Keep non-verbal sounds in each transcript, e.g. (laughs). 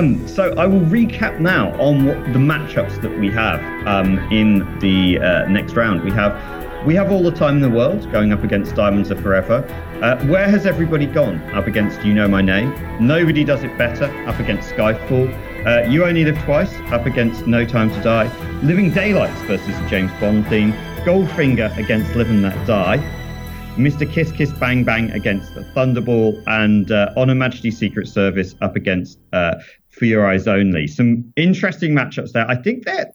Um, so I will recap now on what the matchups that we have um, in the uh, next round. We have we have all the time in the world going up against Diamonds Are Forever. Uh, Where has everybody gone? Up against You Know My Name. Nobody does it better. Up against Skyfall. Uh, you Only Live Twice. Up against No Time to Die. Living Daylights versus James Bond theme. Goldfinger against Live and Let Die. Mr. Kiss Kiss Bang Bang against Thunderball, and uh, On Her Majesty's Secret Service up against uh, For Your Eyes Only. Some interesting matchups there. I think that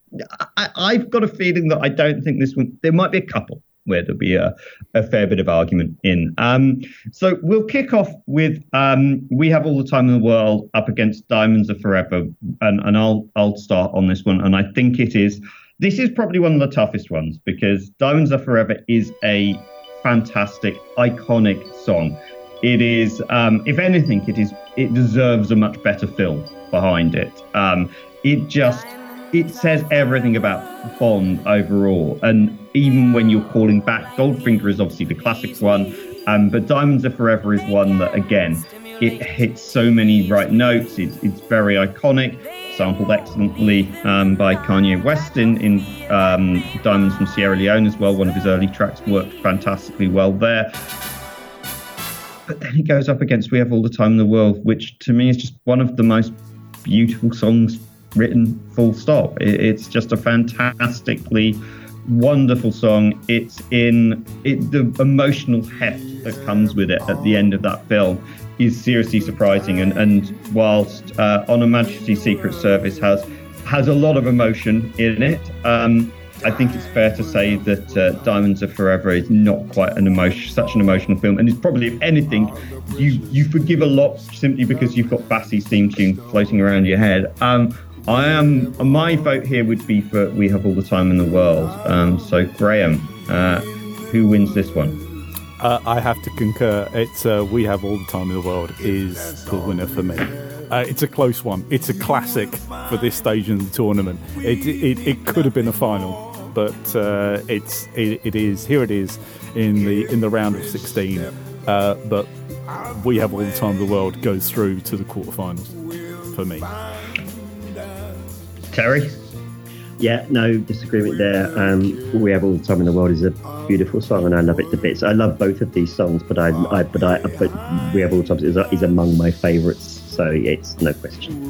I've got a feeling that I don't think this one. There might be a couple where there'll be a, a fair bit of argument in. Um, so we'll kick off with um, we have all the time in the world up against Diamonds Are Forever, and, and I'll I'll start on this one, and I think it is. This is probably one of the toughest ones because Diamonds Are Forever is a fantastic, iconic song. It is, um, if anything, it is. It deserves a much better film behind it. Um, it just, it says everything about Bond overall. And even when you're calling back, Goldfinger is obviously the classic one, um, but Diamonds Are Forever is one that, again, it hits so many right notes. It's, it's very iconic sampled excellently um, by Kanye West in, in um, Diamonds from Sierra Leone as well. One of his early tracks worked fantastically well there. But then he goes up against We Have All the Time in the World, which to me is just one of the most beautiful songs written, full stop. It, it's just a fantastically wonderful song. It's in it, the emotional heft that comes with it at the end of that film is seriously surprising. And, and whilst uh, On Her Secret Service has has a lot of emotion in it, um, I think it's fair to say that uh, Diamonds Are Forever is not quite an emotion, such an emotional film, and it's probably, if anything, you you forgive a lot simply because you've got Bassey's theme tune floating around your head. Um, I am my vote here would be for We Have All the Time in the World. Um, so Graham, uh, who wins this one? Uh, I have to concur. It's uh, We Have All the Time in the World is the winner for me. Uh, it's a close one. It's a classic for this stage in the tournament. It, it, it could have been a final, but uh, it's it, it is here. It is in the in the round of 16. Uh, but We Have All the Time in the World goes through to the quarterfinals for me. Terry. Yeah, no disagreement there. Um, we have all the time in the world is a beautiful song, and I love it to bits. I love both of these songs, but I, I but I, but we have all the time is, is among my favourites. So it's no question.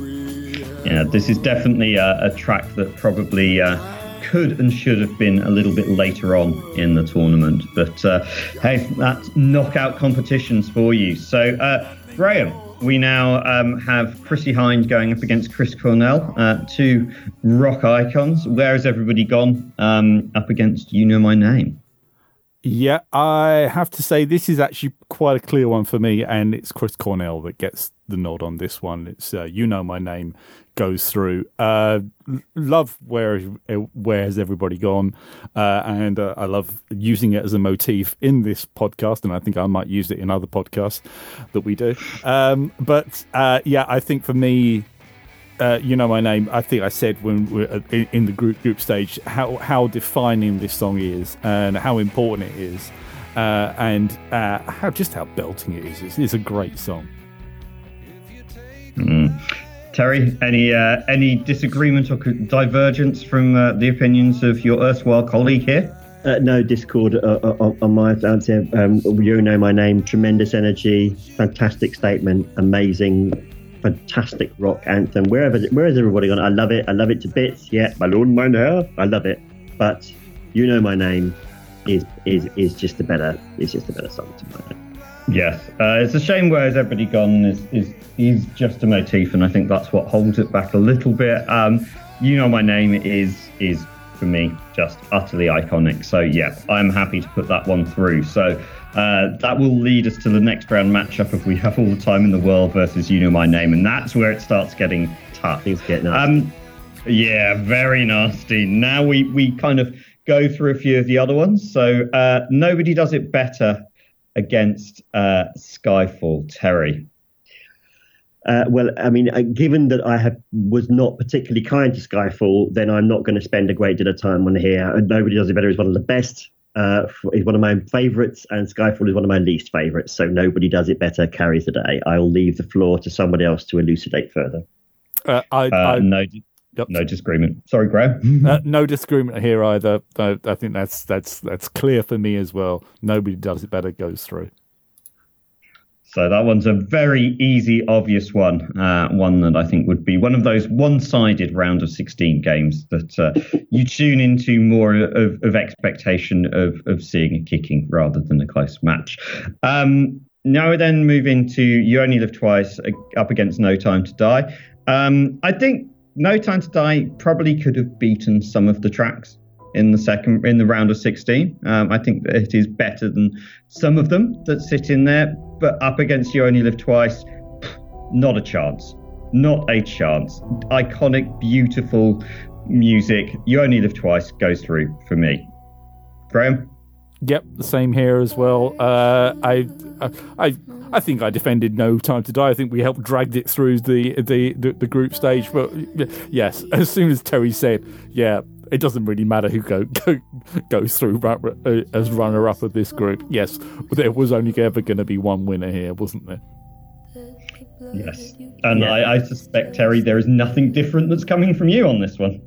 Yeah, this is definitely a, a track that probably uh, could and should have been a little bit later on in the tournament. But uh, hey, that's knockout competitions for you. So, uh, Graham, we now um, have Chrissie Hynde going up against Chris Cornell, uh, two rock icons. Where has everybody gone um, up against You Know My Name? Yeah, I have to say this is actually quite a clear one for me, and it's Chris Cornell that gets the nod on this one. It's uh, you know my name goes through. Uh, love where where has everybody gone, uh, and uh, I love using it as a motif in this podcast, and I think I might use it in other podcasts that we do. Um, but uh, yeah, I think for me, uh, you know my name. I think I said when we're in, in the group group stage how how defining this song is and how important it is, uh, and uh, how just how belting it is. It's, it's a great song. Mm. Terry, any uh, any disagreement or divergence from uh, the opinions of your erstwhile colleague here? Uh, no discord uh, on, on, my answer. Um, you know my name. Tremendous energy, fantastic statement, amazing fantastic rock anthem. Wherever, where has everybody gone? I love it. I love it to bits. Yeah, Balloon Mein Herr. I love it. But you know my name is is is just a better. It's just a better song to my Yes, uh, it's a shame where has everybody gone is, is is just a motif, and I think that's what holds it back a little bit. Um, you know my name is is for me just utterly iconic. So yeah, I'm happy to put that one through. So uh, that will lead us to the next round matchup if we have all the time in the world versus You Know My Name, and that's where it starts getting tough. Things get nasty. Um, yeah, very nasty. Now we we kind of go through a few of the other ones. So uh, nobody does it better against uh, Skyfall. Terry. Uh, well, I mean, uh, given that I have was not particularly kind to Skyfall, then I'm not going to spend a great deal of time on here. Nobody Does It Better is one of the best uh, is one of my favourites, and Skyfall is one of my least favourites. So nobody does it better carries the day. I'll leave the floor to somebody else to elucidate further. Uh, I, Uh, I, no, Yep. no disagreement. Sorry, Graham. uh, (laughs) no disagreement here either. I, I think that's that's that's clear for me as well. Nobody does it better goes through. So that one's a very easy, obvious one. Uh, one that I think would be one of those one-sided round of 16 games that uh, you tune into more of, of expectation of, of seeing a kicking rather than a close match. Um, now we then move into You Only Live Twice uh, up against No Time to Die. Um, I think No Time to Die probably could have beaten some of the tracks in the second in the round of 16. Um, I think that it is better than some of them that sit in there, but up against You Only Live Twice, not a chance. Not a chance. Iconic, beautiful music. You Only Live Twice goes through for me. Graham? Yep, the same here as well. Uh, I, I, I think I defended No Time to Die. I think we helped dragged it through the the, the, the group stage. But yes, (laughs) as soon as Terry said, "Yeah, it doesn't really matter who go, go goes through uh, as runner up of this group," yes, there was only ever going to be one winner here, wasn't there? Yes. And Yeah. I, I suspect, Terry, there is nothing different that's coming from you on this one.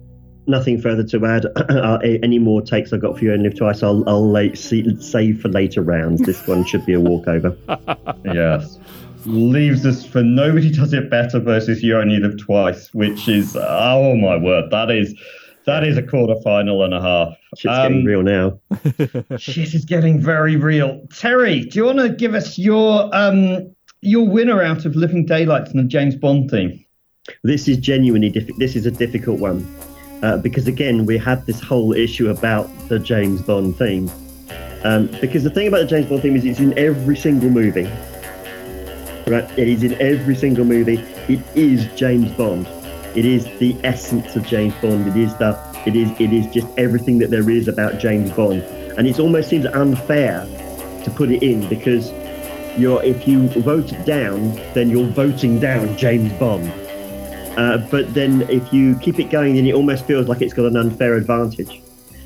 Nothing further to add. (clears throat) Uh, Any more takes I've got for you and live twice, I'll, I'll late, see, save for later rounds. This one should be a walkover. (laughs) yes. Leaves us for nobody does it better versus you only live twice, which is oh my word, that is that is a quarter final and a half. Shit's Um, getting real now. (laughs) (laughs) Shit is getting very real. Terry, do you want to give us your um your winner out of Living Daylights and the James Bond theme? This is genuinely difficult. This is a difficult one uh, because again we had this whole issue about the James Bond theme. Um, because the thing about the James Bond theme is it's in every single movie. Right? It is in every single movie. It is James Bond. It is the essence of James Bond. It is the. It is. It is just everything that there is about James Bond, and it almost seems unfair to put it in because you're if you vote it down, then you're voting down James Bond. Uh, but then if you keep it going, then it almost feels like it's got an unfair advantage.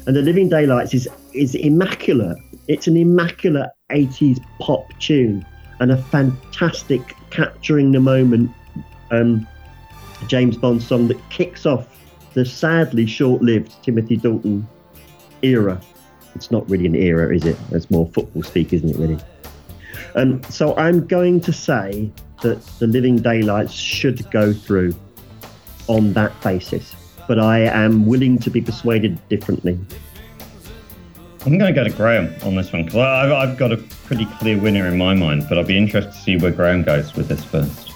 And the Living Daylights is is immaculate. It's an immaculate 80s pop tune and a fantastic capturing the moment um, James Bond song that kicks off the sadly short-lived Timothy Dalton era. It's not really an era, is it? It's more football speak, isn't it? Really. Um, so I'm going to say that the Living Daylights should go through on that basis, but I am willing to be persuaded differently. I'm going to go to Graham on this one because I've, I've got a pretty clear winner in my mind, but I'll be interested to see where Graham goes with this first.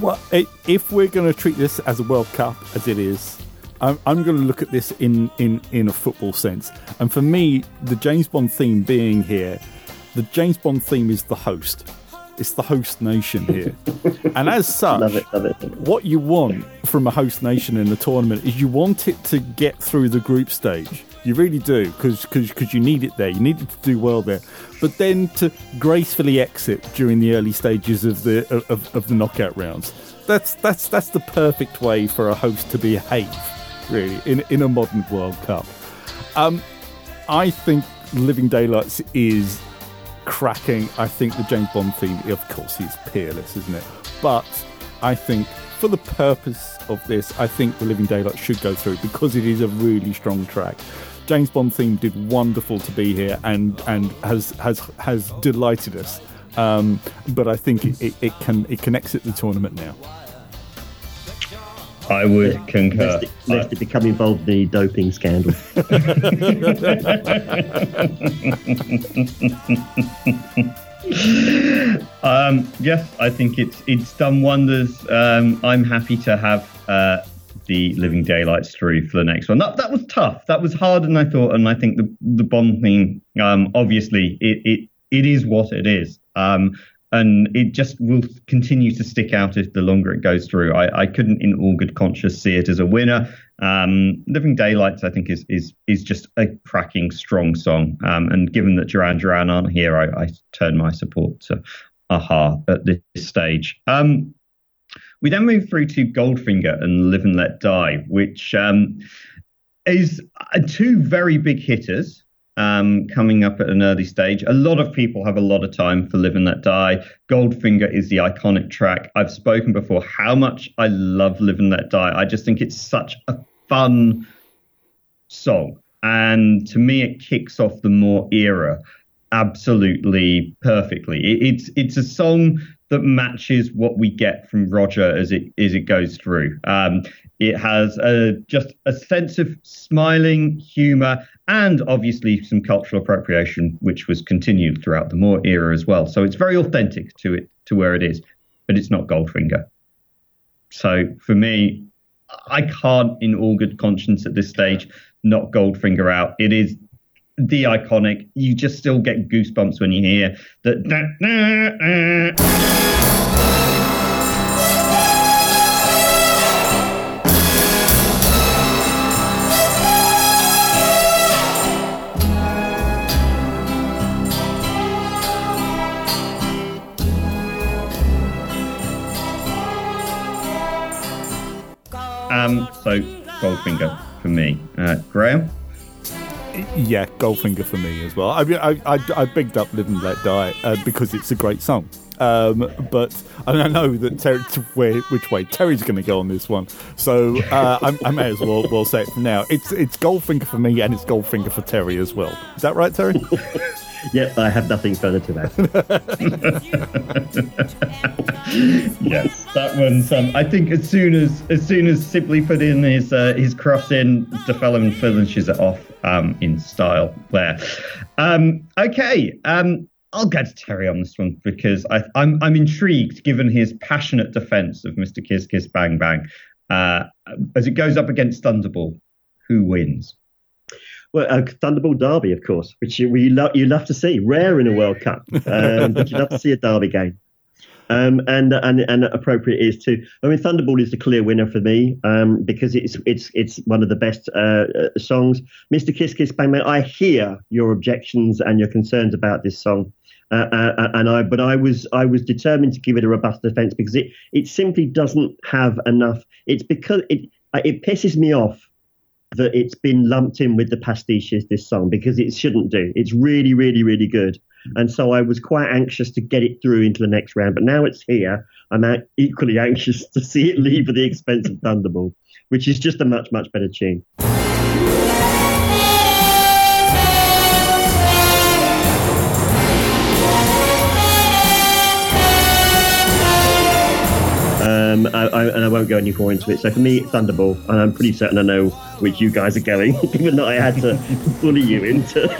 Well, if we're going to treat this as a World Cup, as it is, I'm, I'm going to look at this in, in, in a football sense. And for me, the James Bond theme being here, the James Bond theme is the host. It's the host nation here. (laughs) and as such, Love it, love it. what you want from a host nation in a tournament is you want it to get through the group stage. You really do, because you need it there. You need it to do well there. But then to gracefully exit during the early stages of the of, of the knockout rounds. That's that's that's the perfect way for a host to behave, really, in in a modern World Cup. Um, I think Living Daylights is cracking. I think the James Bond theme, of course, is peerless, isn't it? But I think for the purpose of this, I think the Living Daylights should go through because it is a really strong track. James Bond theme did wonderful to be here and and has has has delighted us. Um, but I think it, it, it can it can exit the tournament now. I would concur. Lest it, lest it become involved in the doping scandal. (laughs) Um, yes, I think it's it's done wonders. Um, I'm happy to have uh, the Living Daylights through for the next one. That that was tough. That was harder than I thought, and I think the the Bond theme, um, obviously, it, it it is what it is. Um, and it just will continue to stick out if the longer it goes through. I, I couldn't, in all good conscience, see it as a winner. Um, Living Daylights, I think, is is is just a cracking, strong song. Um, and given that Duran Duran aren't here, I, I turn my support to a-ha at this stage. Um, we then move through to Goldfinger and Live and Let Die, which um, is uh, two very big hitters um, coming up at an early stage. A lot of people have a lot of time for Live and Let Die. Goldfinger is the iconic track. I've spoken before how much I love Live and Let Die. I just think it's such a fun song. And to me, it kicks off the Moore era absolutely perfectly. It, it's it's a song that matches what we get from Roger as it as it goes through. Um, it has a, just a sense of smiling humour and obviously some cultural appropriation, which was continued throughout the Moore era as well. So it's very authentic to it to where it is, but it's not Goldfinger. So for me, I can't, in all good conscience at this stage, knock Goldfinger out. It is the iconic. You just still get goosebumps when you hear that. Um, so Goldfinger for me. Uh, Graham? Yeah, Goldfinger for me as well. I mean, I, I, I bigged up Live and Let Die uh, because it's a great song. Um, but I know that Terry, where, which way Terry's going to go on this one, so uh, I, I, may as well, well say it for now. It's it's Goldfinger for me, and it's Goldfinger for Terry as well. Is that right, Terry? (laughs) yep, I have nothing further to add. (laughs) yes, that one's. Um, I think as soon as as soon as Sibley put in his uh, his cross in, DeFellon finishes it off um, in style there. Um, okay. Um, I'll go to Terry on this one because I, am I'm, I'm intrigued, given his passionate defence of Mr. Kiss Kiss Bang Bang, uh, as it goes up against Thunderball. Who wins? Well, uh, Thunderball Derby, of course, which you, you, lo- you love to see. Rare in a World Cup, um, but you love to see a Derby game. Um, and, and and appropriate is too. I mean, Thunderball is the clear winner for me um, because it's it's it's one of the best uh, uh, songs. Mr. Kiss Kiss Bang Bang. I hear your objections and your concerns about this song, uh, uh, uh, and I but I was I was determined to give it a robust defence because it it simply doesn't have enough. It's because it it pisses me off that it's been lumped in with the pastiches this song because it shouldn't do. It's really, really, really good. And so I was quite anxious to get it through into the next round. But now it's here, I'm equally (laughs) anxious to see it leave at the expense of Thunderball, which is just a much, much better tune. Um, I, I, and I won't go any more into it. So for me, Thunderball, and I'm pretty certain I know which you guys are going, (laughs) given that I had to (laughs) bully you into. (laughs)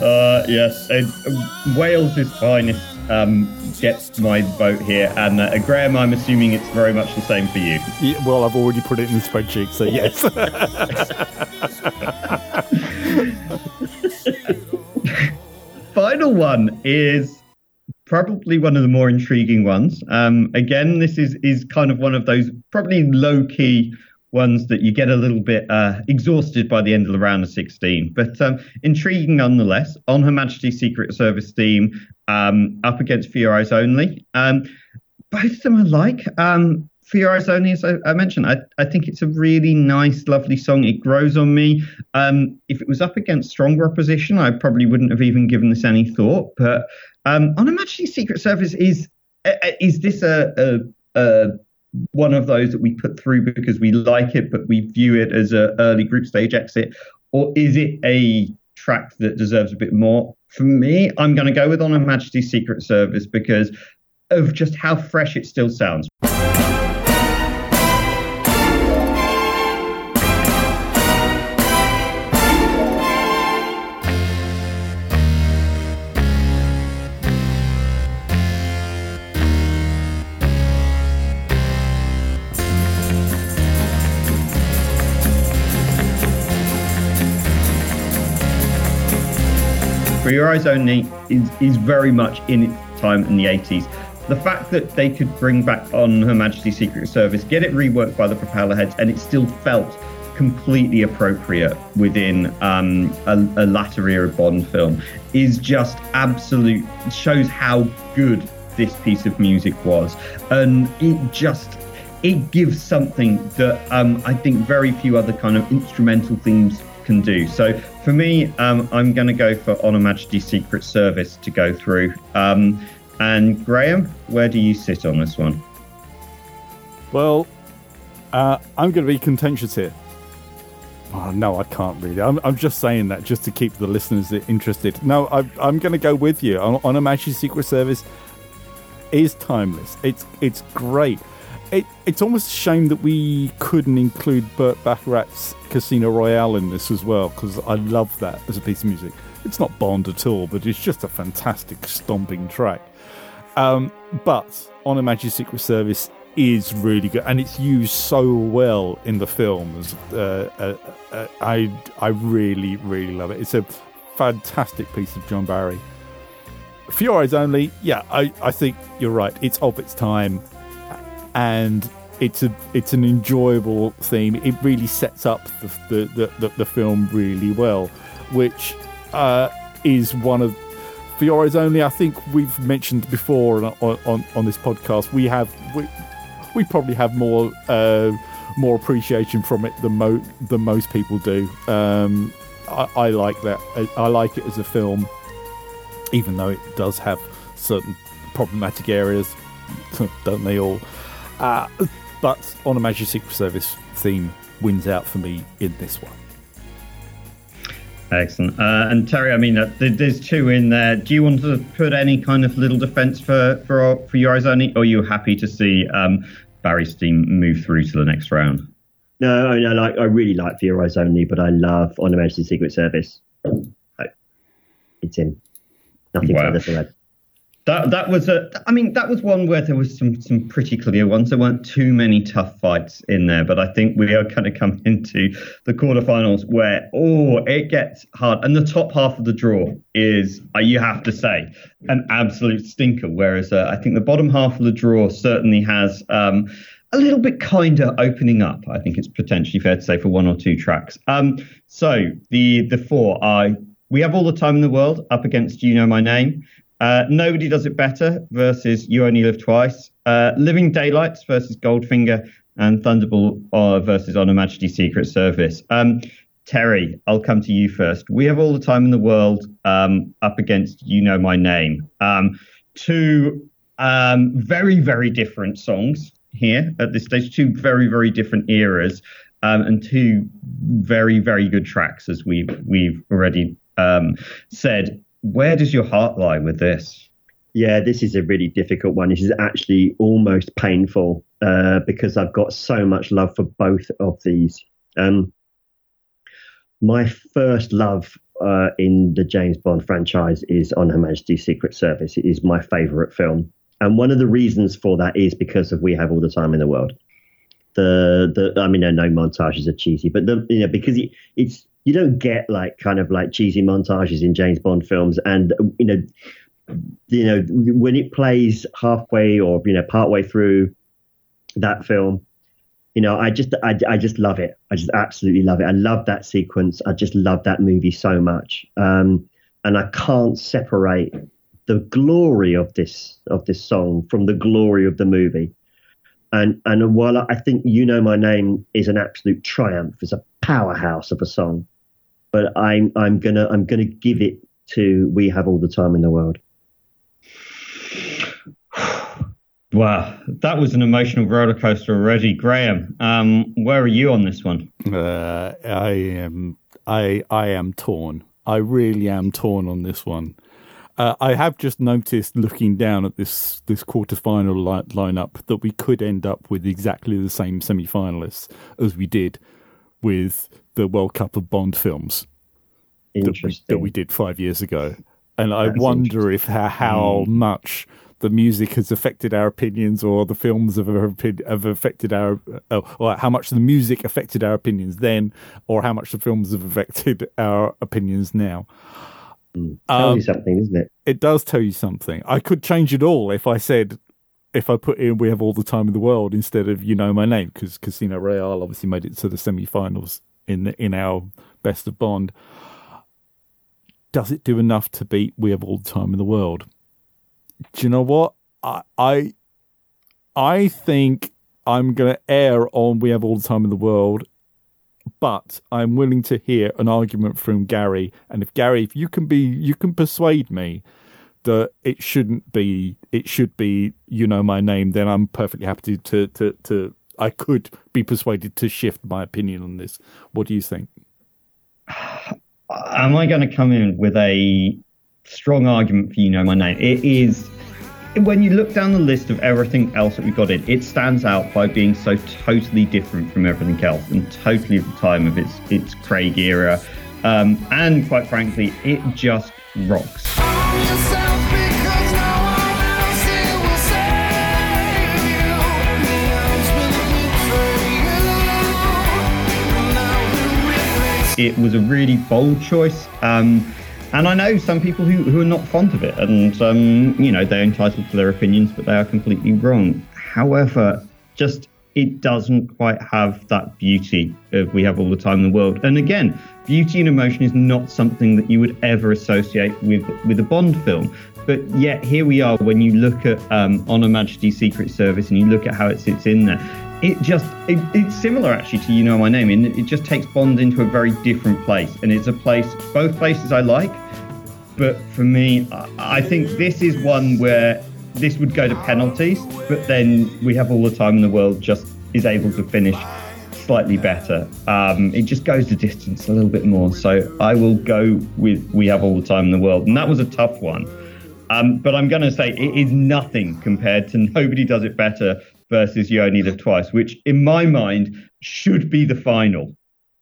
uh, yes, and Wales' finest um, gets my vote here, and uh, Graham, I'm assuming it's very much the same for you. Yeah, well, I've already put it in the spreadsheet, so yes. Final one is probably one of the more intriguing ones. Um, again, this is is kind of one of those probably low key ones that you get a little bit uh, exhausted by the end of the round of 16, but um, intriguing nonetheless. On Her Majesty's Secret Service theme, um, up against Eyes Only. Um, both of them I like. Um, Eyes Only, as I, I, mentioned, I, I think it's a really nice, lovely song. It grows on me. Um, if it was up against stronger opposition, I probably wouldn't have even given this any thought. But um, Majesty's Secret Service, is uh, uh, is this a, a, a one of those that we put through because we like it, but we view it as an early group stage exit, or is it a track that deserves a bit more? For me, I'm going to go with On Majesty's Secret Service because of just how fresh it still sounds. Your Eyes Only is, is very much in its time in the 80s. The fact that they could bring back on Her Majesty's Secret Service, get it reworked by the Propellerheads, and it still felt completely appropriate within um, a, a latter era Bond film is just absolute, shows how good this piece of music was. And it just it gives something that um, I think very few other kind of instrumental themes can do. So for me, um, I'm going to go for On Her Majesty's Secret Service to go through. Um, and Graham, where do you sit on this one? Well, uh, I'm going to be contentious here. Oh, no, I can't really. I'm, I'm just saying that just to keep the listeners interested. No, I, I'm going to go with you. On, on Her Majesty's Secret Service is timeless. It's it's great. It, it's almost a shame that we couldn't include Burt Bacharach's Casino Royale in this as well, because I love that as a piece of music. It's not Bond at all, but it's just a fantastic stomping track. Um, but On Her Majesty's Secret Service is really good, and it's used so well in the film. Uh, uh, uh, I I really really love it. It's a fantastic piece of John Barry. Your Only, yeah, I, I think you're right. It's of its time, and it's a it's an enjoyable theme. It really sets up the the, the, the film really well, which uh, is one of Eyes Only. I think we've mentioned before on on, on this podcast. We have we, we probably have more uh, more appreciation from it than mo- than most people do. Um, I, I, like that. I, I, like it as a film, even though it does have certain problematic areas, (laughs) don't they all? Uh, but on a Magic Secret Service theme wins out for me in this one. Excellent. Uh, and Terry, I mean, uh, there's two in there. Do you want to put any kind of little defence for for for your eyes only, or are you happy to see um, Barry's team move through to the next round? No, I like. I really like For Your Eyes Only, but I love On Her Majesty's Secret Service. It's in. Nothing wow. further to add. That that was a. I mean, that was one where there was some some pretty clear ones. There weren't too many tough fights in there, but I think we are kind of coming into the quarterfinals where oh, it gets hard. And the top half of the draw is, uh, you have to say, an absolute stinker. Whereas uh, I think the bottom half of the draw certainly has. Um, a little bit kinder opening up. I think it's potentially fair to say for one or two tracks. Um, so the the four are we have all the time in the world up against you know my name. Uh, Nobody Does It Better versus You Only Live Twice. Uh, Living Daylights versus Goldfinger. And Thunderball uh, versus On Her Majesty's Secret Service. Um, Terry, I'll come to you first. We have all the time in the world um, up against You Know My Name. Um, two um, very, very different songs here at this stage, two very, very different eras, um, and two very, very good tracks, as we've, we've already um, said where does your heart lie with this? Yeah, this is a really difficult one. This is actually almost painful uh, because I've got so much love for both of these. Um, my first love uh, in the James Bond franchise is On Her Majesty's Secret Service. It is my favourite film, and one of the reasons for that is because of We Have All the Time in the World. The the I mean, no, no montages are cheesy, but the you know because it, it's you don't get like kind of like cheesy montages in James Bond films, and you know, you know when it plays halfway or you know partway through that film, you know, I just I, I just love it. I just absolutely love it. I love that sequence. I just love that movie so much, um, and I can't separate the glory of this of this song from the glory of the movie. And and while I think you know my name is an absolute triumph, it's a powerhouse of a song but I'm I'm gonna I'm gonna give it to We Have All the Time in the World. (sighs) Wow, that was an emotional roller coaster already, Graham. Um, where are you on this one? Uh, I am I I am torn. I really am torn on this one. Uh, I have just noticed, looking down at this this quarterfinal li- lineup, that we could end up with exactly the same semi-finalists as we did with the World Cup of Bond films that we, that we did five years ago. And I That's wonder if how, how mm. much the music has affected our opinions or the films have, have affected our uh, or how much the music affected our opinions then or how much the films have affected our opinions now mm. tell um, you something isn't it it does tell you something i could change it all if i said if I put in "We Have All the Time in the World" instead of "You Know My Name" because Casino Royale obviously made it to the semi-finals in the, in our Best of Bond. Does it do enough to beat "We Have All the Time in the World"? Do you know what I I, I think I'm going to err on "We Have All the Time in the World," but I'm willing to hear an argument from Gary. And if Gary, if you can be, you can persuade me that it shouldn't be, it should be, you know, my name, then I'm perfectly happy to to to. I could be persuaded to shift my opinion on this. What do you think? (sighs) Am I going to come in with a strong argument for you know my name? It is when you look down the list of everything else that we got in, it stands out by being so totally different from everything else and totally the time of its its Craig era. Um, and quite frankly, it just rocks. It was a really bold choice. Um, and I know some people who, who are not fond of it, and um, you know they're entitled to their opinions, but they are completely wrong. However, just it doesn't quite have that beauty of we have all the time in the world. And again, beauty and emotion is not something that you would ever associate with with a Bond film. But yet here we are when you look at um, On Her Majesty's Secret Service and you look at how it sits in there. It just it, it's similar actually to You Know My Name, and it just takes Bond into a very different place, and it's a place both places I like. But for me, I think this is one where this would go to penalties, but then we have all the time in the world just is able to finish slightly better. Um, it just goes the distance a little bit more. So I will go with We Have All the Time in the World. And that was a tough one. Um, but I'm going to say it is nothing compared to Nobody Does It Better versus You Only Live Twice, which in my mind should be the final.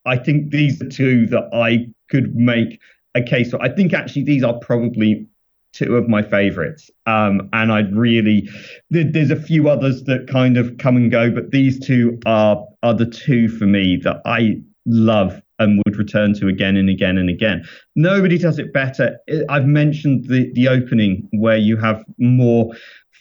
I think these are two that I could make a case for. I think actually these are probably two of my favorites. Um, and I'd really, there's a few others that kind of come and go, but these two are, are the two for me that I love and would return to again and again and again. Nobody does it better. I've mentioned the, the opening where you have Moore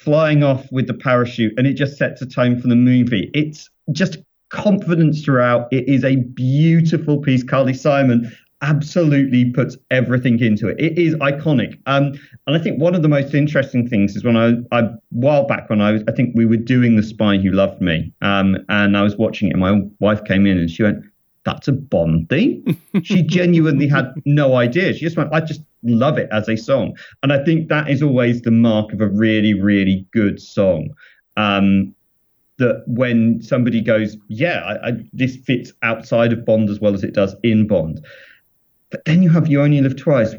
flying off with the parachute and it just sets a tone for the movie. It's just confidence throughout. It is a beautiful piece. Carly Simon absolutely puts everything into it. It is iconic. Um, and I think one of the most interesting things is when I, I while back when I was, I think we were doing The Spy Who Loved Me, um, and I was watching it, and my wife came in and she went, that's a Bond theme. she (laughs) genuinely had no idea. She just went, I just love it as a song. And I think that is always the mark of a really, really good song. Um, that when somebody goes, yeah, I, I, this fits outside of Bond as well as it does in Bond. But then you have You Only Live Twice.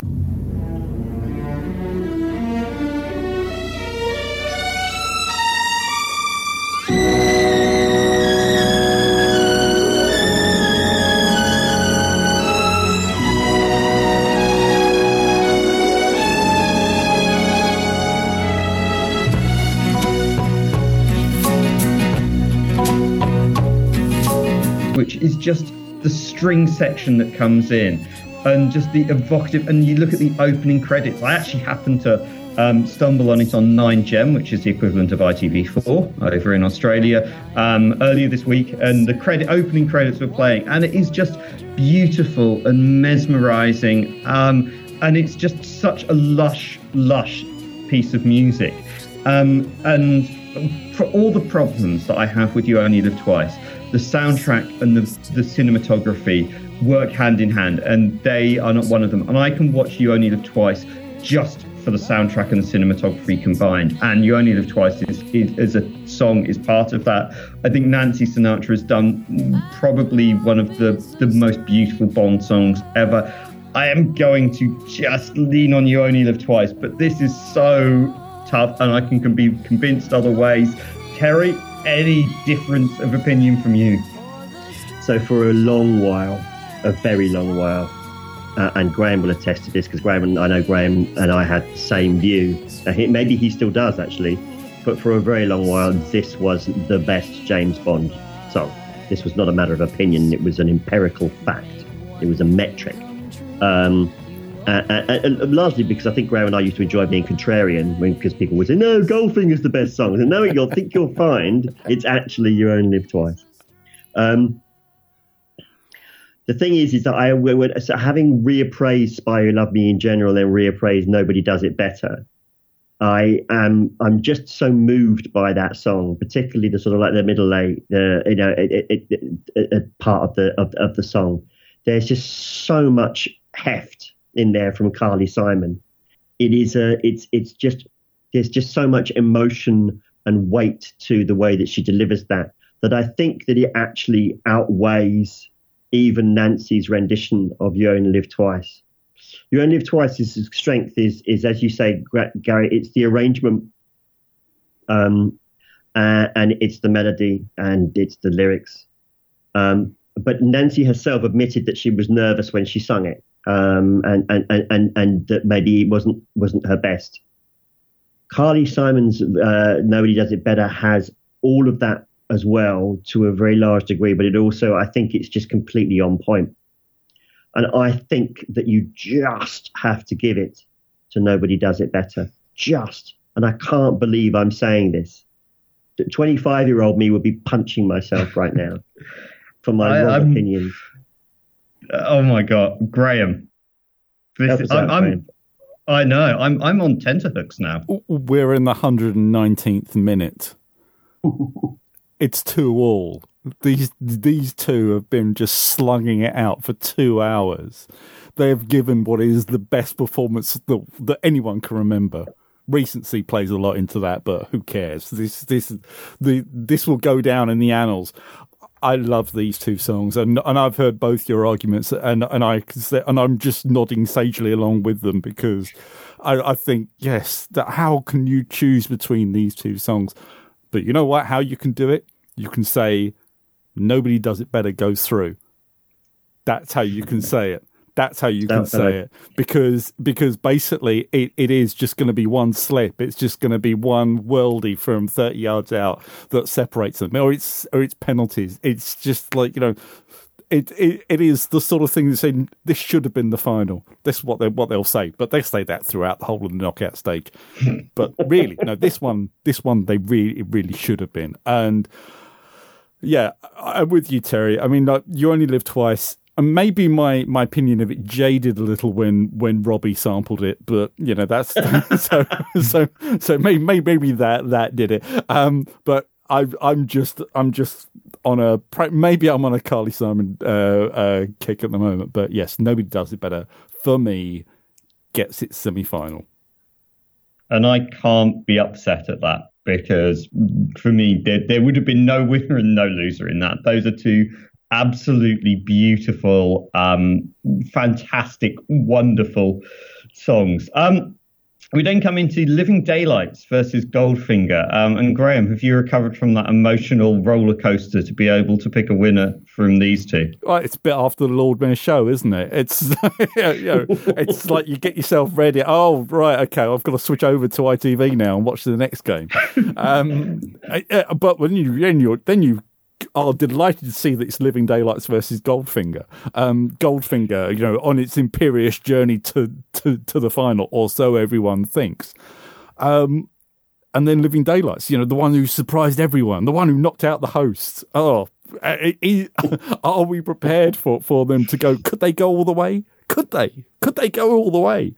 Is just the string section that comes in and just the evocative. And you look at the opening credits. I actually happened to um, stumble on it on 9gem, which is the equivalent of ITV4 over in Australia, um, earlier this week, and the credit opening credits were playing, and it is just beautiful and mesmerizing, um, and it's just such a lush, lush piece of music, um, and for all the problems that I have with You I Only Live Twice, the soundtrack and the, the cinematography work hand in hand, and they are not one of them. And I can watch You Only Live Twice just for the soundtrack and the cinematography combined. And You Only Live Twice is, is, is a song is part of that. I think Nancy Sinatra has done probably one of the, the most beautiful Bond songs ever. I am going to just lean on You Only Live Twice, but this is so tough, and I can be convinced other ways. Terry, any difference of opinion from you? So for a long while, a very long while. Uh, and Graham will attest to this because Graham and I know Graham and I had the same view. Uh, he, maybe he still does actually, but for a very long while, this was the best James Bond song. This was not a matter of opinion; it was an empirical fact. It was a metric. Um, uh, uh, uh largely because I think Graham and I used to enjoy being contrarian because people would say, "No, Goldfinger's the best song." And no, you'll think you'll find it's actually "You Only Live Twice." Um, the thing is, is that I so having reappraised Spy Who Loved Me in general and reappraised Nobody Does It Better. I am I'm just so moved by that song, particularly the sort of like the middle eight, the you know, it, it, it, part of the of, of the song. There's just so much heft in there from Carly Simon. It is a it's it's just there's just so much emotion and weight to the way that she delivers that that I think that it actually outweighs even Nancy's rendition of "You Only Live Twice." You Only Live Twice's strength is, is as you say, Gary, it's the arrangement, um, uh, and it's the melody and it's the lyrics. Um, but Nancy herself admitted that she was nervous when she sung it, um, and, and, and, and that maybe it wasn't wasn't her best. Carly Simon's uh, "Nobody Does It Better" has all of that as well to a very large degree, but it also I think it's just completely on point. And I think that you just have to give it to Nobody Does It Better. Just. And I can't believe I'm saying this. 25 year old me would be punching myself right now for my I, wrong opinions. Oh my God. Graham. This, I'm, I'm, I know. I'm, I'm on tenterhooks now. We're in the 119th minute. (laughs) it's two all. These these two have been just slugging it out for two hours. They have given what is the best performance that, that anyone can remember. Recency plays a lot into that, but who cares? This this the this will go down in the annals. I love these two songs, and and I've heard both your arguments, and and I and I'm just nodding sagely along with them because I, I think yes, that how can you choose between these two songs? But you know what? How you can do it? You can say nobody does it better goes through. That's how you can say it. That's how you can say it because because basically it, it is just going to be one slip. It's just going to be one worldy from thirty yards out that separates them, or it's or it's penalties. It's just like you know, it, it it is the sort of thing that say this should have been the final. This is what they what they'll say, but they say that throughout the whole of the knockout stage. (laughs) but really, no, this one this one they really really should have been, and yeah, I'm with you, Terry. I mean, like, you only live twice. And maybe my, my opinion of it jaded a little when, when Robbie sampled it, but you know that's (laughs) so so so maybe maybe that that did it. Um, but I I'm just I'm just on a maybe I'm on a Carly Simon uh, uh, kick at the moment, but yes, nobody does it better for me. Gets its semi final, and I can't be upset at that because for me, there, there would have been no winner and no loser in that. Those are two absolutely beautiful, um, fantastic, wonderful songs. Um, we then come into Living Daylights versus Goldfinger. Um, and Graham, have you recovered from that emotional roller coaster to be able to pick a winner from these two? Well, it's a bit after the Lord Mayor show, isn't it? It's (laughs) you know, it's like you get yourself ready. Oh, right, okay, I've got to switch over to ITV now and watch the next game. Um, (laughs) but when you then you then you are delighted to see that it's Living Daylights versus Goldfinger. Um, Goldfinger, you know, on its imperious journey to, to, to the final, or so everyone thinks. Um, and then Living Daylights, you know, the one who surprised everyone, the one who knocked out the hosts. Oh, (laughs) are we prepared for, for them to go? Could they go all the way? Could they? Could they go all the way?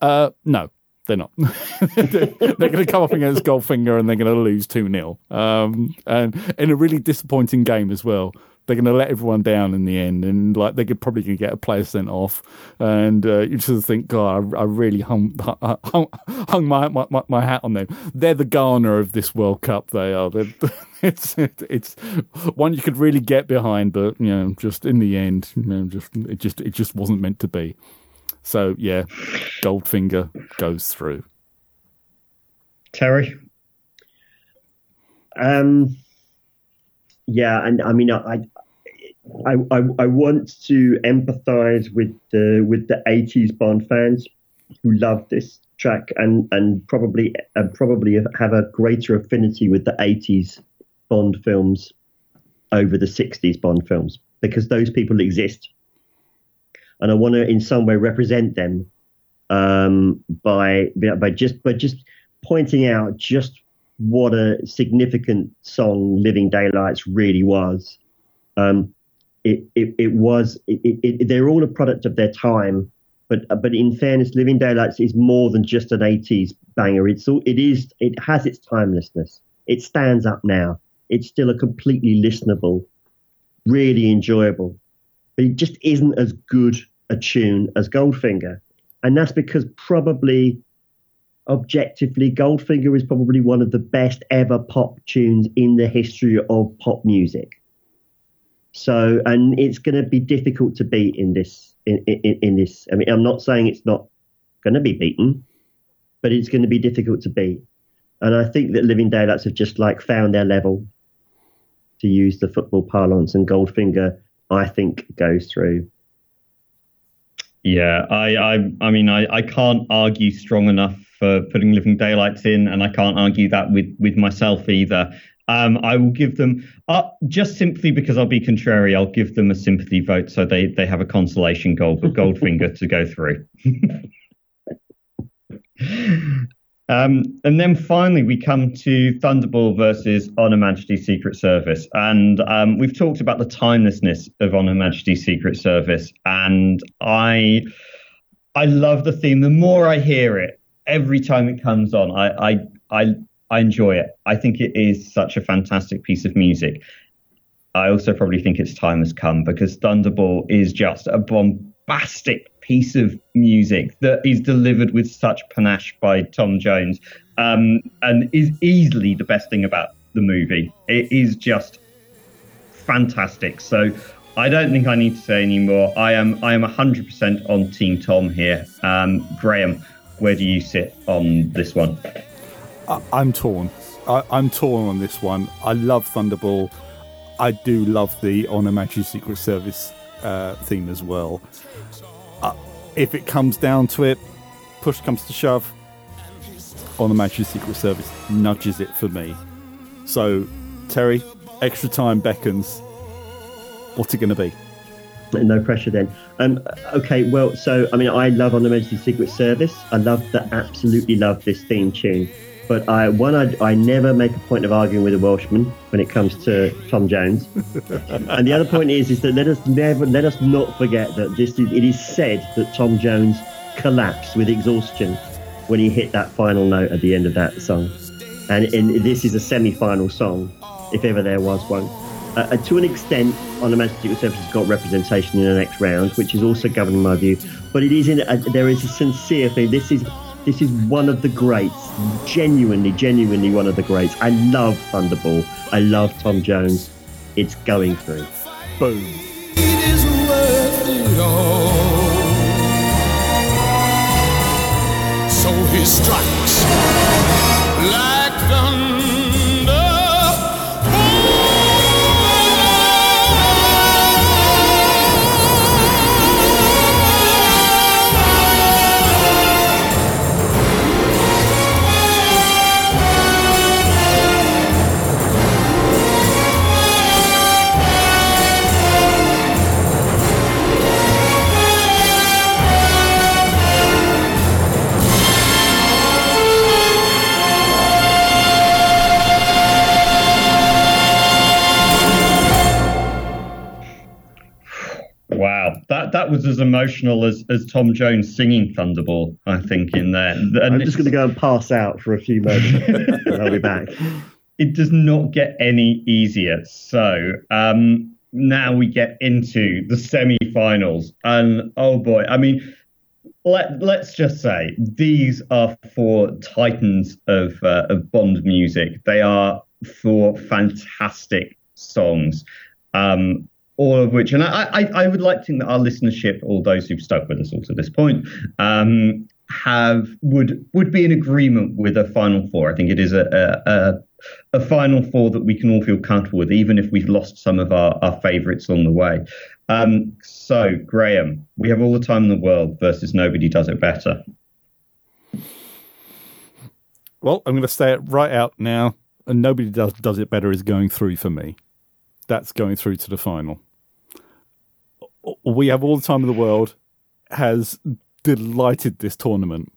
Uh, no, they're not. (laughs) they're, going to come up against Goldfinger and they're going to lose 2 0. Um, and in a really disappointing game as well. They're going to let everyone down in the end, and like they could probably going to get a player sent off. And uh, you just think, God, I, I really hung, hung, hung my, my, my hat on them. They're the Ghana of this World Cup. They are. (laughs) it's it's one you could really get behind, but you know, just in the end, you know, just it just it just wasn't meant to be. So yeah, Goldfinger goes through. Terry. Um. Yeah, and I mean, I, I, I, I want to empathise with the with the '80s Bond fans who love this track and and probably and probably have a greater affinity with the '80s Bond films over the '60s Bond films because those people exist and I want to in some way represent them um, by by just by just pointing out just what a significant song "Living Daylights" really was. Um, it, it, it was it, it, they're all a product of their time, But but in fairness, Living Daylights is more than just an 80s banger. It's all, it is it has its timelessness. It stands up now. It's still a completely listenable, really enjoyable, but it just isn't as good a tune as Goldfinger, and that's because probably objectively, Goldfinger is probably one of the best ever pop tunes in the history of pop music. So, and it's going to be difficult to beat in this. In, in, in this, I mean, I'm not saying it's not going to be beaten, but it's going to be difficult to beat. And I think that Living Daylights have just like found their level, to use the football parlance, and Goldfinger, I think, goes through. Yeah, I, I, I mean, I, I can't argue strong enough for putting Living Daylights in, and I can't argue that with with myself either. Um, I will give them uh, just simply because I'll be contrary. I'll give them a sympathy vote, so they they have a consolation goal gold Goldfinger to go through. (laughs) um, and then finally, we come to Thunderball versus On Her Majesty's Secret Service, and um, we've talked about the timelessness of On Her Majesty's Secret Service, and I I love the theme. The more I hear it, every time it comes on, I, I, I, I enjoy it. I think it is such a fantastic piece of music. I also probably think its time has come because Thunderball is just a bombastic piece of music that is delivered with such panache by Tom Jones um, and is easily the best thing about the movie. It is just fantastic. So I don't think I need to say any more. I am I am 100% on Team Tom here. Um, Graham, where do you sit on this one? I, am torn. I, am torn on this one. I love Thunderball. I do love the On Her Majesty's Secret Service uh, theme as well. If it comes down to it, push comes to shove, On the Majesty's Secret Service nudges it for me. So, Terry, extra time beckons. What's it going to be? no pressure then. Um, okay, well, so I mean, I love On the Majesty's Secret Service. I love that, absolutely love this theme tune. But I one, I, I never make a point of arguing with a Welshman when it comes to Tom Jones. (laughs) and the other point is, is that let us never let us not forget that this is. It is said that Tom Jones collapsed with exhaustion when he hit that final note at the end of that song. And, and this is a semi-final song, if ever there was one uh, to an extent, on the Manchester Service has got representation in the next round, which is also governing my view. But it is in a, there is a sincere thing. This is this is one of the greats, genuinely, genuinely one of the greats. I love Thunderball. I love Tom Jones. It's going through. Boom. So he strikes was as emotional as, as Tom Jones singing Thunderball, I think, in there. And I'm just going to go and pass out for a few moments (laughs) and I'll be back. It does not get any easier. So um, now we get into the semi finals. And oh boy, I mean, let, let's just say these are for titans of, uh, of Bond music. They are for fantastic songs. Um, all of which, and I, I, I, would like to think that our listenership, all those who've stuck with us all to this point, um, have would would be in agreement with a final four. I think it is a, a, a final four that we can all feel comfortable with, even if we've lost some of our, our favourites on the way. Um, so, Graham, we have all the time in the world versus nobody does it better. Well, I'm going to say it right out now, and nobody does does it better is going through for me that's going through to the final. We have all the time in the world has delighted this tournament,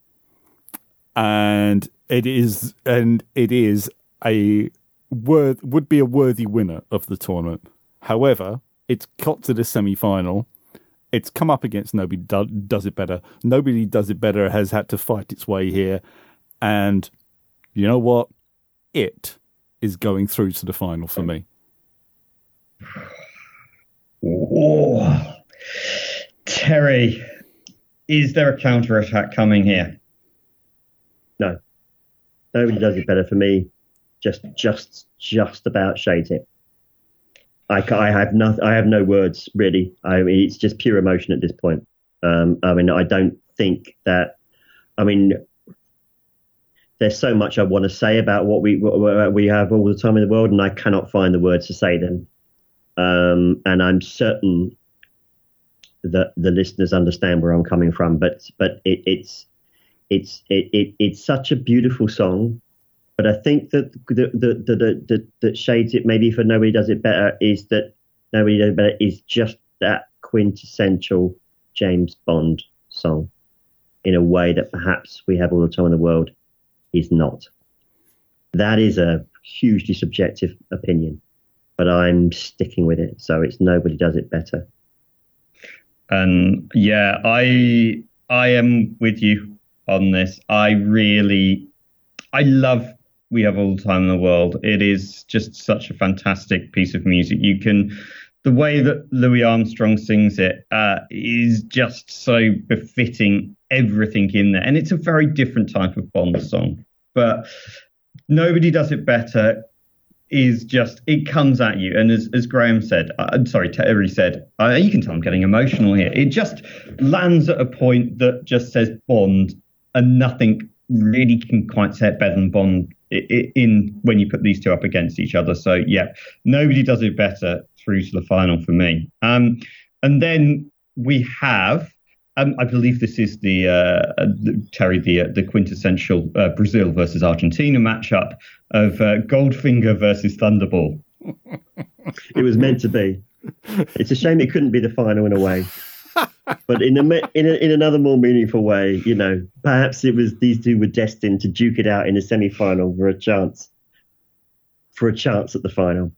and it is and it is a worth would be a worthy winner of the tournament. However, it's got to the semi final. it's come up against nobody do, does it better. Nobody does it better has had to fight its way here, and you know what? It is going through to the final for me. Oh, Terry, is there a counter attack coming here? No, nobody does it better for me. Just, just, just about shades it. I, I have no, I have no words really. I mean, it's just pure emotion at this point. Um, I mean, I don't think that. I mean, there's so much I want to say about what we what we have all the time in the world, and I cannot find the words to say them. Um, and I'm certain that the listeners understand where I'm coming from. But but it, it's it's it, it, it's such a beautiful song. But I think that the the the, the, the, the shades it maybe for nobody does it better is that nobody does it better is just that quintessential James Bond song in a way that perhaps we have all the time in the world is not. That is a hugely subjective opinion, but I'm sticking with it. So it's nobody does it better. And yeah, I I am with you on this. I really I love we have all the time in the world. It is just such a fantastic piece of music. You can the way that Louis Armstrong sings it uh, is just so befitting everything in there, and it's a very different type of Bond song. But nobody does it better is just it comes at you. And as, as graham said uh, i'm sorry terry said uh, you can tell i'm getting emotional here. It just lands at a point that just says bond and nothing really can quite say better than bond in when you put these two up against each other. So yeah nobody does it better through to the final for me. Um, and then we have um, I believe this is the, uh, the Terry the uh, the quintessential uh, Brazil versus Argentina matchup of uh, Goldfinger versus Thunderball. it was meant to be. It's a shame it couldn't be the final in a way, but in a, in a, in another more meaningful way, you know, perhaps it was these two were destined to duke it out in a semi final for a chance for a chance at the final.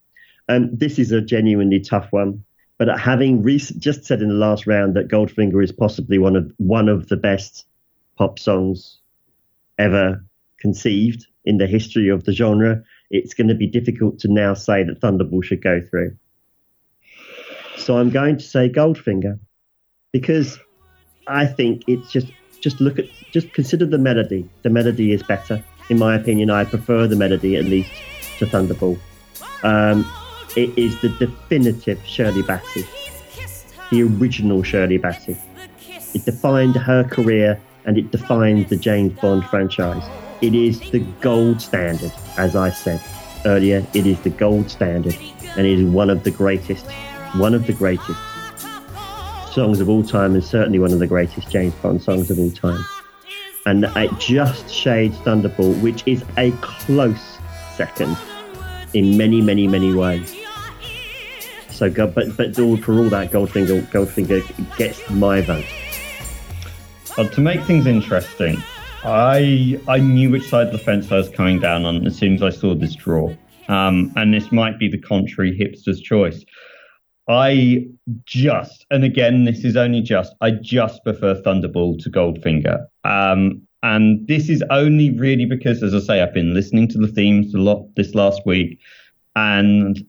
Um, this is a genuinely tough one. But having just said in the last round that Goldfinger is possibly one of one of the best pop songs ever conceived in the history of the genre, it's going to be difficult to now say that Thunderball should go through. So I'm going to say Goldfinger because I think it's just just look at just consider the melody. The melody is better, in my opinion. I prefer the melody at least to Thunderball. Um, it is the definitive Shirley Bassey, the original Shirley Bassey. It defined her career and it defined the James Bond franchise. It is the gold standard, as I said earlier. It is the gold standard, and it is one of the greatest, one of the greatest songs of all time, and certainly one of the greatest James Bond songs of all time. And it just shades Thunderball, which is a close second in many, many, many ways. So, but but for all that, Goldfinger Goldfinger gets my vote. Well, to make things interesting, I I knew which side of the fence I was coming down on as soon as I saw this draw, um, and this might be the contrary hipster's choice. I just, and again, this is only just, I just prefer Thunderball to Goldfinger. Um, and this is only really because, as I say, I've been listening to the themes a lot this last week, and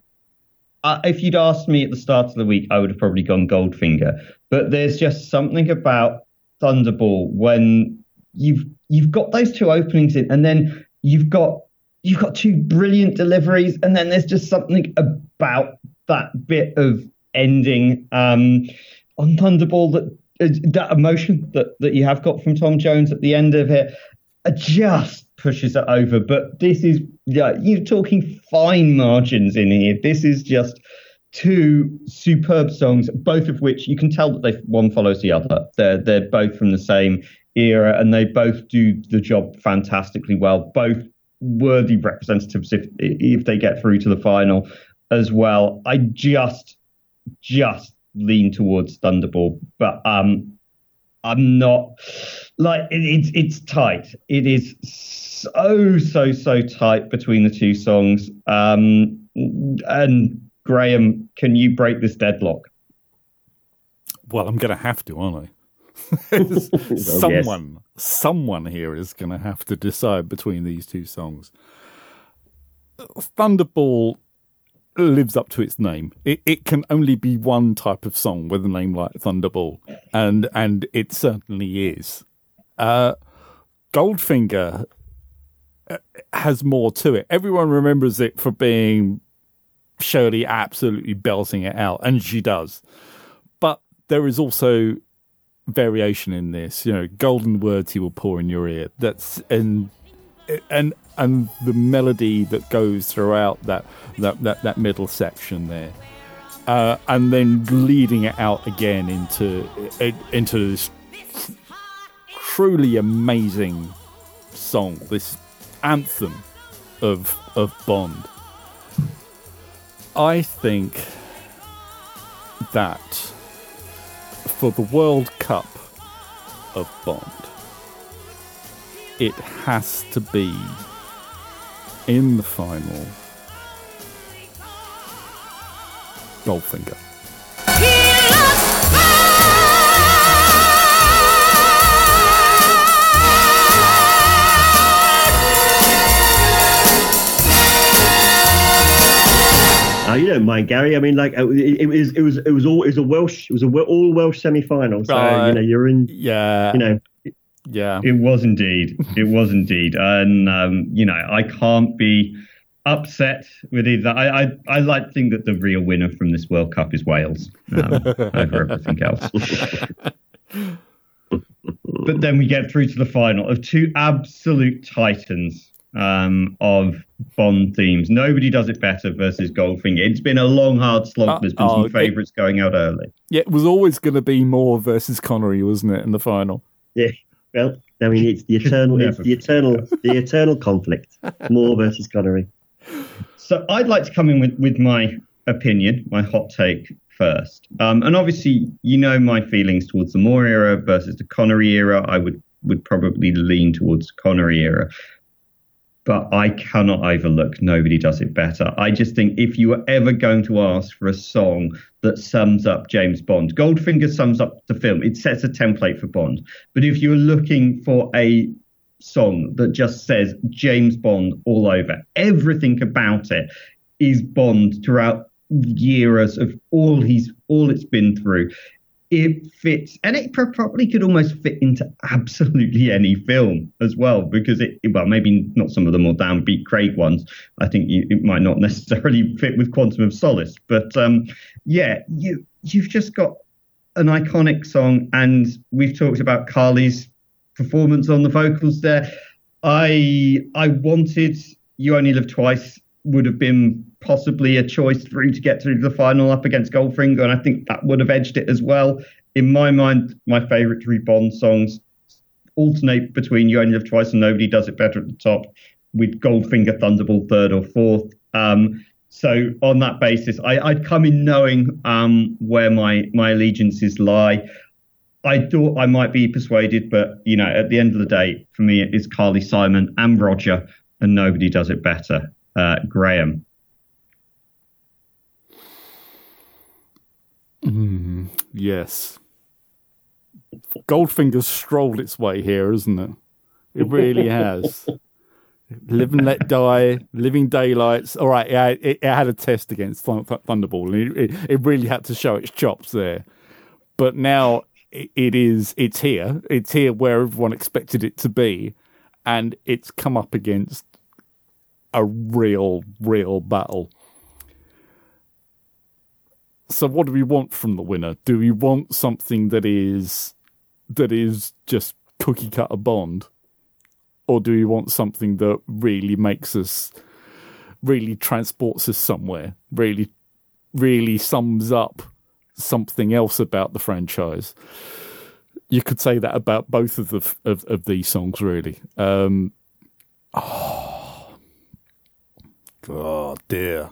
uh, if you'd asked me at the start of the week, I would have probably gone Goldfinger. But there's just something about Thunderball when you've you've got those two openings in, and then you've got you've got two brilliant deliveries, and then there's just something about that bit of ending um, on Thunderball that that emotion that that you have got from Tom Jones at the end of it just pushes it over. But this is yeah, you're talking fine margins in here. This is just two superb songs, both of which you can tell that they one follows the other. They're they're both from the same era, and they both do the job fantastically well. Both worthy representatives if if they get through to the final as well. I just just lean towards Thunderball, but um, I'm not like it, it's it's tight. It is so so so tight between the two songs. Um, and Graham, can you break this deadlock? Well, I'm going to have to, aren't I? (laughs) (laughs) someone, yes. someone here is going to have to decide between these two songs. Thunderball lives up to its name. It, it can only be one type of song with a name like Thunderball, and and it certainly is. Uh, Goldfinger has more to it. Everyone remembers it for being Shirley absolutely belting it out, and she does. But there is also variation in this. You know, golden words he will pour in your ear. That's and and and the melody that goes throughout that that that, that middle section there. Uh, and then leading it out again into into this truly amazing song, this anthem of of Bond. I think that for the World Cup of Bond, it has to be in the final Goldfinger. Oh, you don't mind, Gary. I mean, like it, it, was, it was, it was all, it was a Welsh, it was a all Welsh semi-final. So uh, you know, you're in. Yeah. You know. Yeah. It was indeed. It was indeed, and um, you know, I can't be upset with either. I, I, I like to think that the real winner from this World Cup is Wales um, (laughs) over everything else. but then we get through to the final of two absolute titans um, of Bond themes. Nobody does it better versus Goldfinger. It's been a long, hard slog. Uh, There's been oh, some favourites going out early. Yeah, it was always going to be Moore versus Connery, wasn't it, in the final? Yeah. Well, I mean, it's the eternal, (laughs) it's the eternal, the eternal conflict. Moore versus Connery. So I'd like to come in with, with my opinion, my hot take first. Um, and obviously, you know my feelings towards the Moore era versus the Connery era. I would would probably lean towards Connery era but I cannot overlook Nobody Does It Better. I just think if you were ever going to ask for a song that sums up James Bond, Goldfinger sums up the film. It sets a template for Bond. But if you're looking for a song that just says James Bond all over, everything about it is Bond throughout years of all he's all it's been through it fits, and it probably could almost fit into absolutely any film as well, because it, well, maybe not some of the more downbeat Craig ones. I think you, it might not (laughs) necessarily fit with Quantum of Solace, but um, yeah, you you've just got an iconic song, and we've talked about Carly's performance on the vocals there. I I wanted You Only Live Twice would have been possibly a choice him to get through the final up against Goldfinger, and I think that would have edged it as well. In my mind, my favourite three Bond songs alternate between You Only Live Twice and Nobody Does It Better at the top, with Goldfinger, Thunderball third or fourth. Um, so on that basis, I, would come in knowing um, where my my allegiances lie. I thought I might be persuaded, but you know, at the end of the day, for me, it is Carly Simon and Roger, and nobody does it better. Uh, Graham, Mm, yes. Goldfinger's strolled its way here, isn't it? It really (laughs) has. Live and Let Die, Living Daylights. All right, yeah, it, it had a test against Thunderball, and it, it, it, really had to show its chops there. But now it, it is, it's here. It's here where everyone expected it to be, and it's come up against a real, real battle. So what do we want from the winner? Do we want something that is that is just cookie cutter Bond? Or do we want something that really makes us really transports us somewhere, really really sums up something else about the franchise? You could say that about both of the of, of these songs, really. Um, (sighs) oh, dear.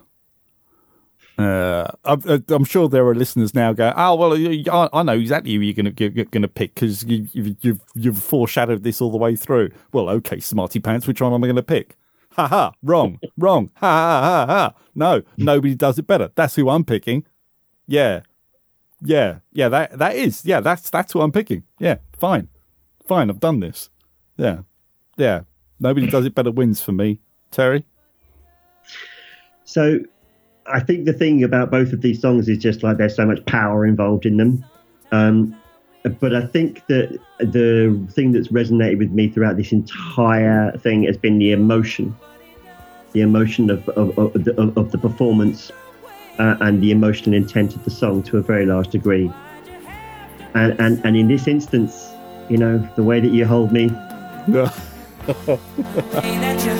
Uh, I'm, I'm, sure there are listeners now going, "Oh well, I know exactly who you're going to going to pick because you, have you've you've foreshadowed this all the way through." Well, okay, smarty pants, which one am I going to pick? Ha ha! Wrong, (laughs) wrong. Ha ha ha ha! No, nobody does it better. That's who I'm picking. Yeah, yeah, yeah, that that is, yeah, that's that's what I'm picking. Yeah, fine, fine, I've done this. Yeah, yeah, nobody does it better wins for me, Terry. So, I think the thing about both of these songs is just like there's so much power involved in them. Um, but I think that the thing that's resonated with me throughout this entire thing has been the emotion, the emotion of of, of, the, of the performance uh, and the emotional intent of the song to a very large degree. And, and and in this instance, you know, the way that you hold me. (laughs)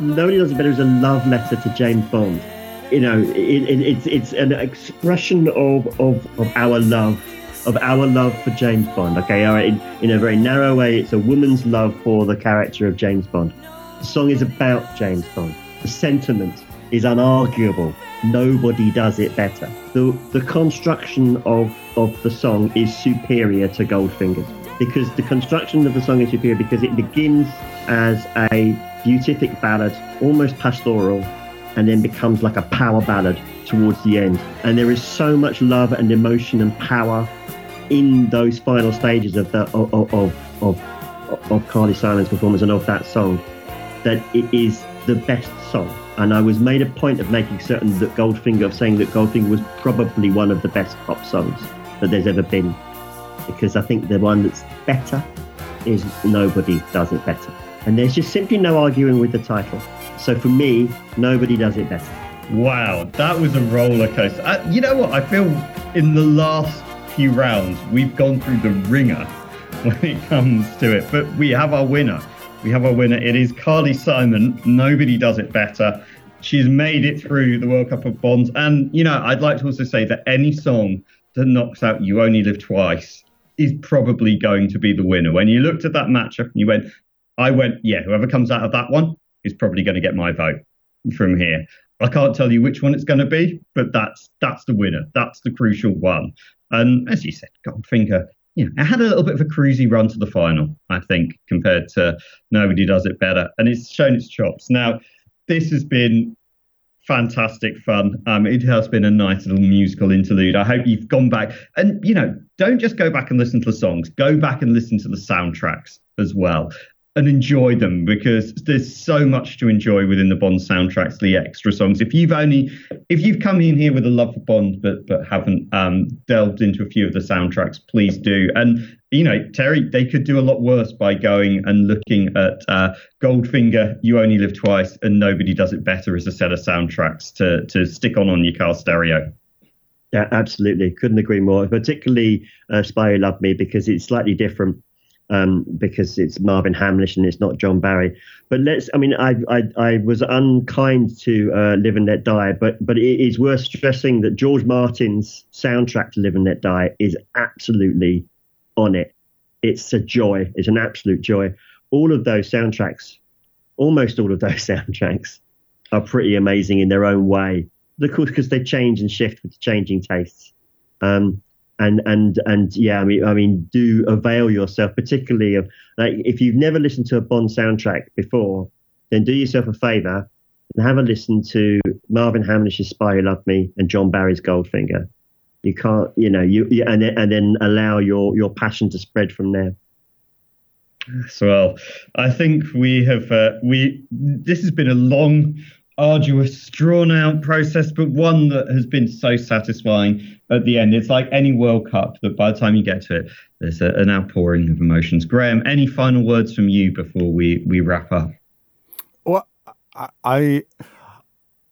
nobody does it better as a love letter to James Bond. You know, it, it, it's it's an expression of, of, of our love of our love for James Bond. Okay, all right, in, in a very narrow way, it's a woman's love for the character of James Bond. The song is about James Bond. The sentiment is unarguable. Nobody does it better. The the construction of of the song is superior to Goldfinger's because the construction of the song is superior because it begins as a beatific ballad, almost pastoral, and then becomes like a power ballad towards the end. And there is so much love and emotion and power in those final stages of the of of of, of Carly Simon's performance and of that song that it is the best song. And I was made a point of making certain that Goldfinger of saying that Goldfinger was probably one of the best pop songs that there's ever been. Because I think the one that's better is Nobody Does It Better. And there's just simply no arguing with the title. So for me, nobody does it better. Wow, that was a roller coaster. Uh, you know what? I feel in the last few rounds, we've gone through the ringer (laughs) when it comes to it. But we have our winner. We have our winner. It is Carly Simon. Nobody does it better. She's made it through the World Cup of Bonds. And, you know, I'd like to also say that any song that knocks out You Only Live Twice is probably going to be the winner. When you looked at that matchup and you went, I went, yeah, whoever comes out of that one is probably going to get my vote from here. I can't tell you which one it's going to be, but that's that's the winner. That's the crucial one. And as you said, Goldfinger, know, it had a little bit of a cruisy run to the final, I think, compared to Nobody Does It Better. And it's shown its chops. Now, this has been fantastic fun. Um, it has been a nice little musical interlude. I hope you've gone back and, you know, don't just go back and listen to the songs, go back and listen to the soundtracks as well and enjoy them because there's so much to enjoy within the Bond soundtracks, the extra songs. If you've only if you've come in here with a love for Bond but but haven't um, delved into a few of the soundtracks, please do. And you know, Terry, they could do a lot worse by going and looking at uh, Goldfinger, You Only Live Twice, and Nobody Does It Better as a set of soundtracks to to stick on on your car stereo. Yeah, absolutely. Couldn't agree more. Particularly uh, Spy Who Loved Me because it's slightly different um, because it's Marvin Hamlisch and it's not John Barry. But let's, I mean, I I, I was unkind to uh, Live and Let Die, but but it is worth stressing that George Martin's soundtrack to Live and Let Die is absolutely on it. It's a joy. It's an absolute joy. All of those soundtracks, almost all of those (laughs) soundtracks, are pretty amazing in their own way. Of course, because they change and shift with the changing tastes. Um, and and and yeah, I mean, I mean, do avail yourself, particularly of like if you've never listened to a Bond soundtrack before, then do yourself a favour and have a listen to Marvin Hamlisch's "Spy Who Loved Me" and John Barry's "Goldfinger." You can't, you know, you, you and then, and then allow your your passion to spread from there. Well, I think we have uh, we. This has been a long arduous, drawn out process, but one that has been so satisfying at the end. It's like any World Cup that by the time you get to it, there's a, an outpouring of emotions. Graham, any final words from you before we, we wrap up? Well, I,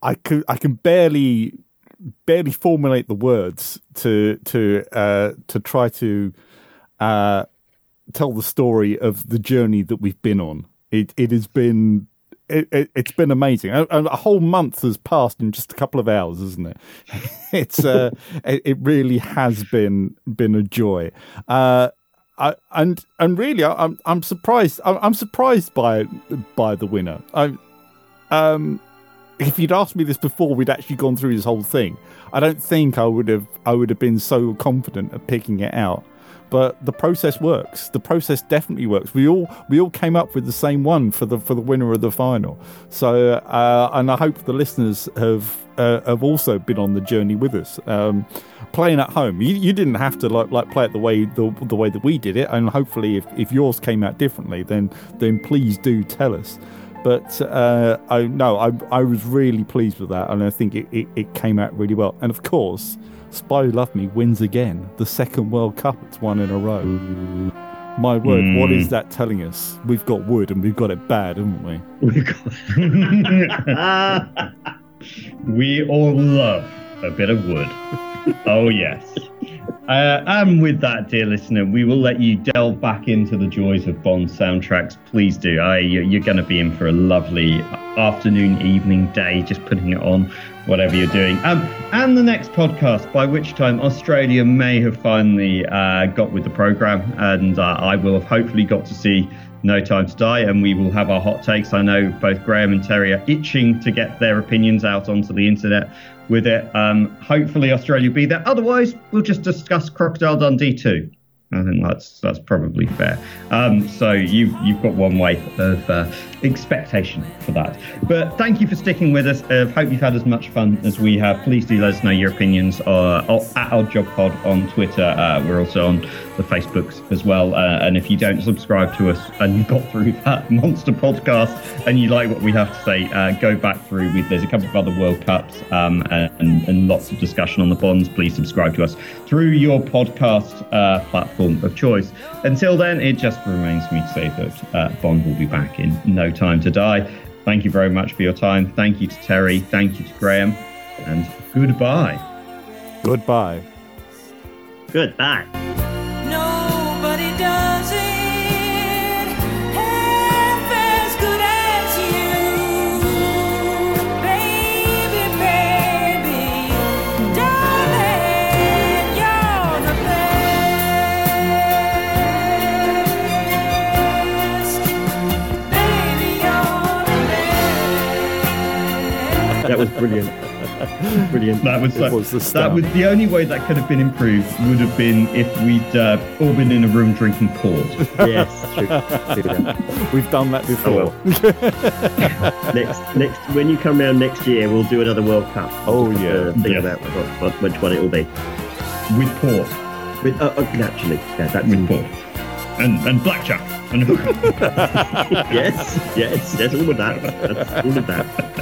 I can I can barely barely formulate the words to to uh, to try to uh, tell the story of the journey that we've been on. It it has been it, it, has been amazing. A, a, whole month has passed in just a couple of hours, isn't it? (laughs) It's uh, it, it, really has been been a joy. Uh, I, and and really, I, I'm I'm surprised. I'm, I'm surprised by by the winner. I, um, if you'd asked me this before, we'd actually gone through this whole thing. I don't think I would have I would have been so confident of picking it out. But the process works. The process definitely works. We all we all came up with the same one for the for the winner of the final. So uh, and I hope the listeners have uh, have also been on the journey with us. Um, playing at home, you, you didn't have to like like play it the way the, the way that we did it. And hopefully, if, if yours came out differently, then then please do tell us. But uh, I no, I I was really pleased with that, and I think it, it, it came out really well. And of course, Spy Love Me wins again, the second World Cup it's won in a row. My word, mm. what is that telling us? We've got wood and we've got it bad, haven't we? We've got. (laughs) we all love a bit of wood. oh yes. Uh, and with that, dear listener, we will let you delve back into the joys of Bond soundtracks. Please do. Uh, you're going to be in for a lovely afternoon, evening, day, just putting it on, whatever you're doing. Um, and the next podcast, by which time Australia may have finally uh, got with the program, and uh, I will have hopefully got to see no Time to Die, and we will have our hot takes. I know both Graham and Terry are itching to get their opinions out onto the internet with it. Um, hopefully, Australia will be there. Otherwise, we'll just discuss Crocodile Dundee too. I think that's that's probably fair. Um, so you've you've got one way of uh, expectation for that. But thank you for sticking with us. I uh, hope you've had as much fun as we have. Please do let us know your opinions uh, at Odd Job Pod on Twitter. Uh, we're also on the Facebooks as well. Uh, and if you don't subscribe to us and you got through (laughs) that monster podcast and you like what we have to say, uh, go back through. With, there's a couple of other World Cups um, and, and, lots of discussion on the bonds. Please subscribe to us through your podcast uh, platform of choice. Until then, it just remains for me to say that uh, Bond will be back in no time to die. Thank you very much for your time. Thank you to Terry. Thank you to Graham. And goodbye. Goodbye. Goodbye. Was brilliant. Brilliant. That was, was the that was the only way that could have been improved would have been if we'd uh, all been in a room drinking port. (laughs) yes, true. true We've done that before. Oh, (laughs) well. next, next, when you come around next year, we'll do another World Cup. Oh yeah. Uh, think yes. about what, what, which one it will be. With port. With uh, uh, naturally, yeah, that's with port. And and blackjack. (laughs) Yes, yes, yes, all of that. That's all of that.